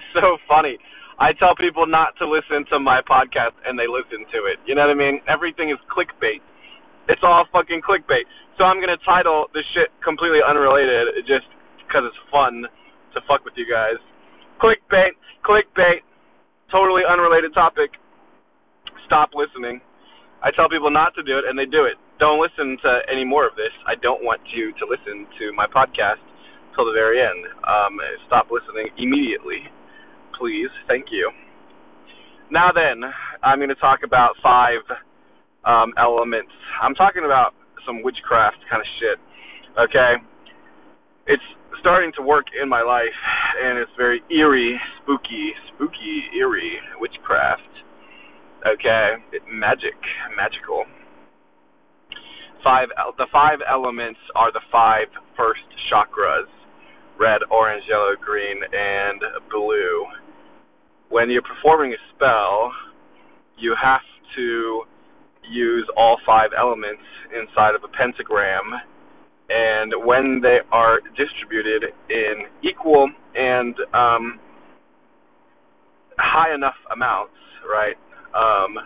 it's so funny. I tell people not to listen to my podcast and they listen to it. You know what I mean? Everything is clickbait. It's all fucking clickbait. So I'm gonna title this shit completely unrelated, just because it's fun to fuck with you guys. Clickbait, clickbait, totally unrelated topic. Stop listening. I tell people not to do it, and they do it. Don't listen to any more of this. I don't want you to listen to my podcast till the very end. Um, stop listening immediately please. Thank you. Now then, I'm going to talk about five um, elements. I'm talking about some witchcraft kind of shit. Okay? It's starting to work in my life, and it's very eerie, spooky, spooky, eerie witchcraft. Okay? It, magic, magical. Five. The five elements are the five first chakras: red, orange, yellow, green, and blue when you're performing a spell, you have to use all five elements inside of a pentagram, and when they are distributed in equal and um, high enough amounts, right? Um,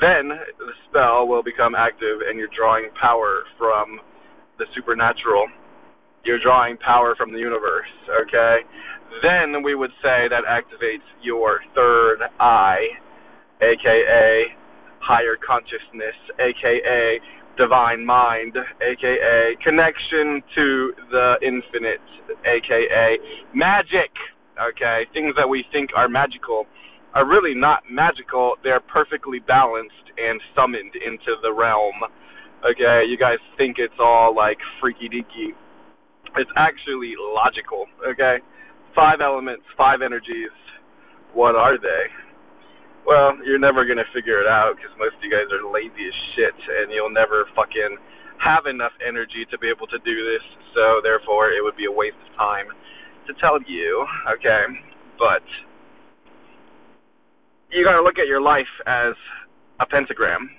then the spell will become active, and you're drawing power from the supernatural. You're drawing power from the universe, okay? then we would say that activates your third eye, aka higher consciousness, aka divine mind, aka connection to the infinite, aka magic. Okay, things that we think are magical are really not magical. They're perfectly balanced and summoned into the realm. Okay, you guys think it's all like freaky deaky. It's actually logical. Okay five elements, five energies. What are they? Well, you're never gonna figure it out because most of you guys are lazy as shit, and you'll never fucking have enough energy to be able to do this. So therefore, it would be a waste of time to tell you. Okay, but you gotta look at your life as a pentagram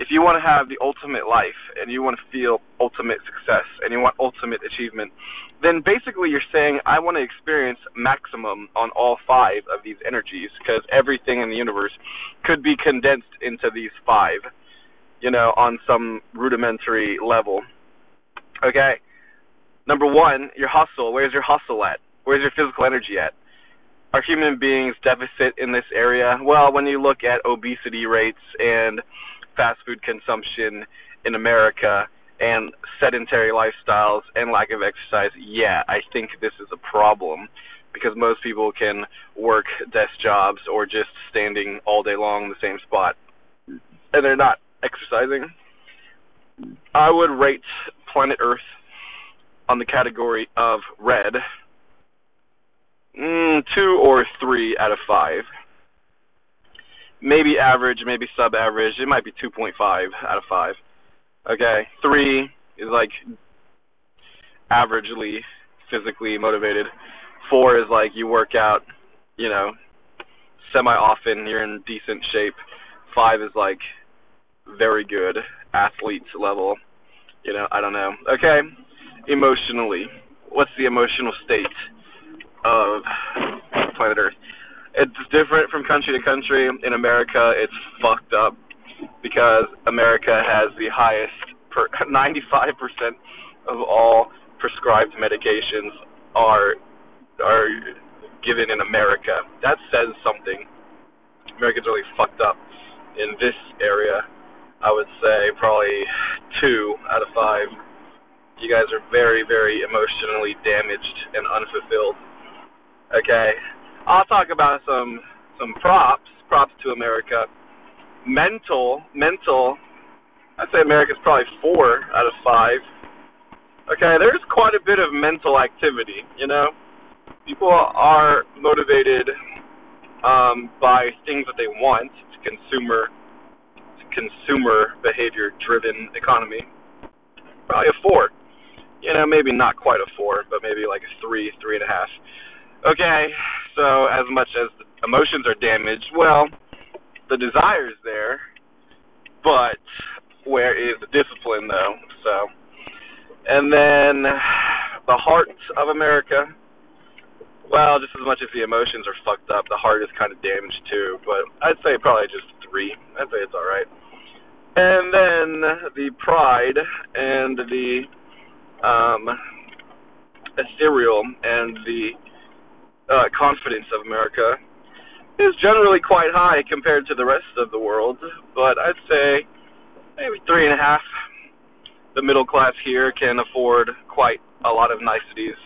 if you want to have the ultimate life and you want to feel ultimate success and you want ultimate achievement, then basically you're saying, I want to experience maximum on all five of these energies because everything in the universe could be condensed into these five, you know, on some rudimentary level. Okay? Number one, your hustle. Where's your hustle at? Where's your physical energy at? Are human beings deficit in this area? Well, when you look at obesity rates and fast food consumption in America and sedentary lifestyles and lack of exercise, yeah, I think this is a problem because most people can work desk jobs or just standing all day long in the same spot and they're not exercising. I would rate planet Earth on the category of red mm, two or three out of five maybe average, maybe sub average. It might be 2.5 out of 5. Okay, 3 is like averagely physically motivated. 4 is like you work out, you know, semi often, you're in decent shape. 5 is like very good athlete level. You know, I don't know. Okay, emotionally, what's the emotional state of planet Earth? It's different from country to country. In America, it's fucked up because America has the highest per 95% of all prescribed medications are are given in America. That says something. America's really fucked up in this area. I would say probably two out of five. You guys are very, very emotionally damaged and unfulfilled. Okay, I'll talk about some some props, props to America. Mental, mental. I'd say America's probably four out of five. Okay, there's quite a bit of mental activity. You know, people are motivated um, by things that they want. It's consumer, it's consumer behavior driven economy. Probably a four. You know, maybe not quite a four, but maybe like a three, three and a half. Okay, so as much as emotions are damaged, well, the desire is there, but where is the discipline though? So, and then the heart of America. well, just as much as the emotions are fucked up, the heart is kind of damaged too. But I'd say probably just three. I'd say it's all right. And then the pride and the um, ethereal and the uh, confidence of America is generally quite high compared to the rest of the world. But I'd say maybe three and a half. The middle class here can afford quite a lot of niceties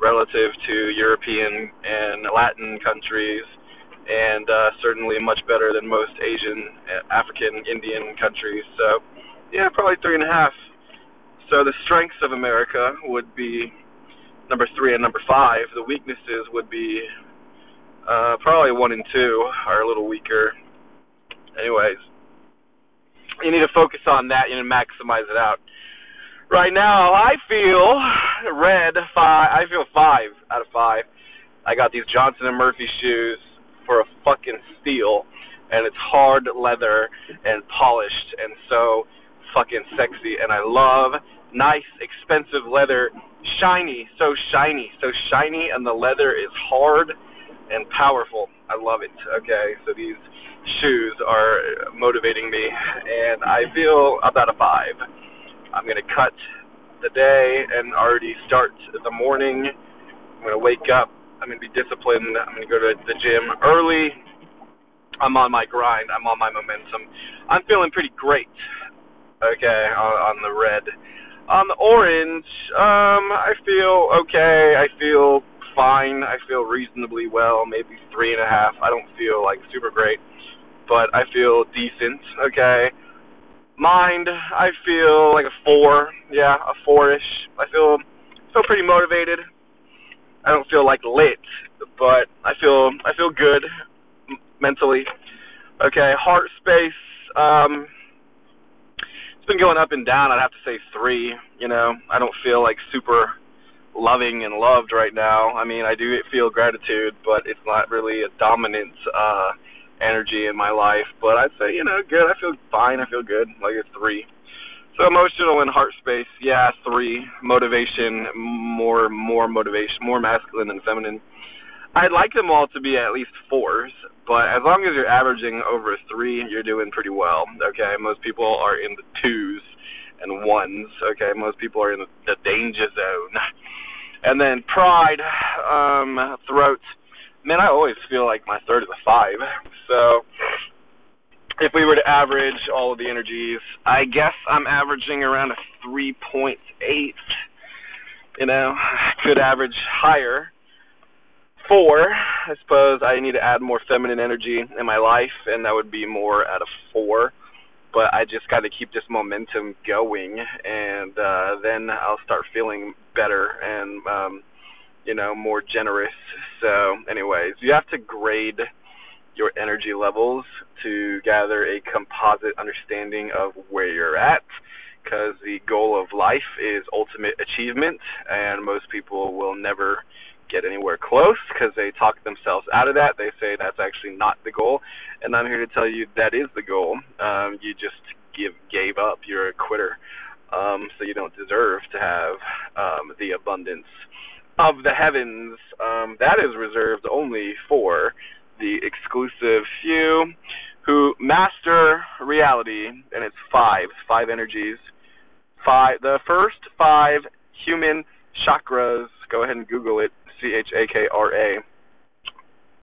relative to European and Latin countries and uh, certainly much better than most Asian, uh, African, Indian countries. So, yeah, probably three and a half. So the strengths of America would be number three and number five. The weaknesses would be uh, probably one and two are a little weaker. Anyways, you need to focus on that and maximize it out. Right now, I feel red five. I feel five out of five. I got these Johnston and Murphy shoes for a fucking steal, and it's hard leather and polished and so fucking sexy. And I love nice, expensive leather, shiny, so shiny, so shiny, and the leather is hard and powerful. I love it. Okay, so these shoes are motivating me, and I feel about a five. I'm gonna cut the day and already start the morning. I'm gonna wake up I'm to be disciplined. I'm to go to the gym early. I'm on my grind. I'm on my momentum. I'm feeling pretty great. Okay, on, on the red. On the orange, um, I feel okay. I feel fine. I feel reasonably well. Maybe three and a half. I don't feel like super great, but I feel decent. Okay. Mind, I feel like a four. Yeah, a four-ish. I feel feel pretty motivated. I don't feel like lit, but I feel I feel good mentally. Okay, heart space. Um, been going up and down. I'd have to say three. You know, I don't feel like super loving and loved right now. I mean, I do feel gratitude, but it's not really a dominant uh energy in my life. But I'd say, you know, good. I feel fine. I feel good. Like a three. So emotional and heart space, yeah, three. Motivation, more more motivation, more masculine than feminine. I'd like them all to be at least fours, but as long as you're averaging over three, you're doing pretty well. Okay, most people are in the twos and ones. Okay, most people are in the, the danger zone. And then pride, um, throat. Man, I always feel like my third is a five. So if we were to average all of the energies, I guess I'm averaging around a 3.8. You know, could average higher. Four, I suppose I need to add more feminine energy in my life, and that would be more at a four. But I just got to keep this momentum going, and uh, then I'll start feeling better and, um, you know, more generous. So, anyways, you have to grade your energy levels to gather a composite understanding of where you're at because the goal of life is ultimate achievement and most people will never get anywhere close because they talk themselves out of that they say that's actually not the goal and i'm here to tell you that is the goal um, you just give gave up you're a quitter um, so you don't deserve to have um, the abundance of the heavens um, that is reserved only for the exclusive few who master reality, and it's five, five energies. Five, the first five human chakras. Go ahead and Google it. C H A K R A.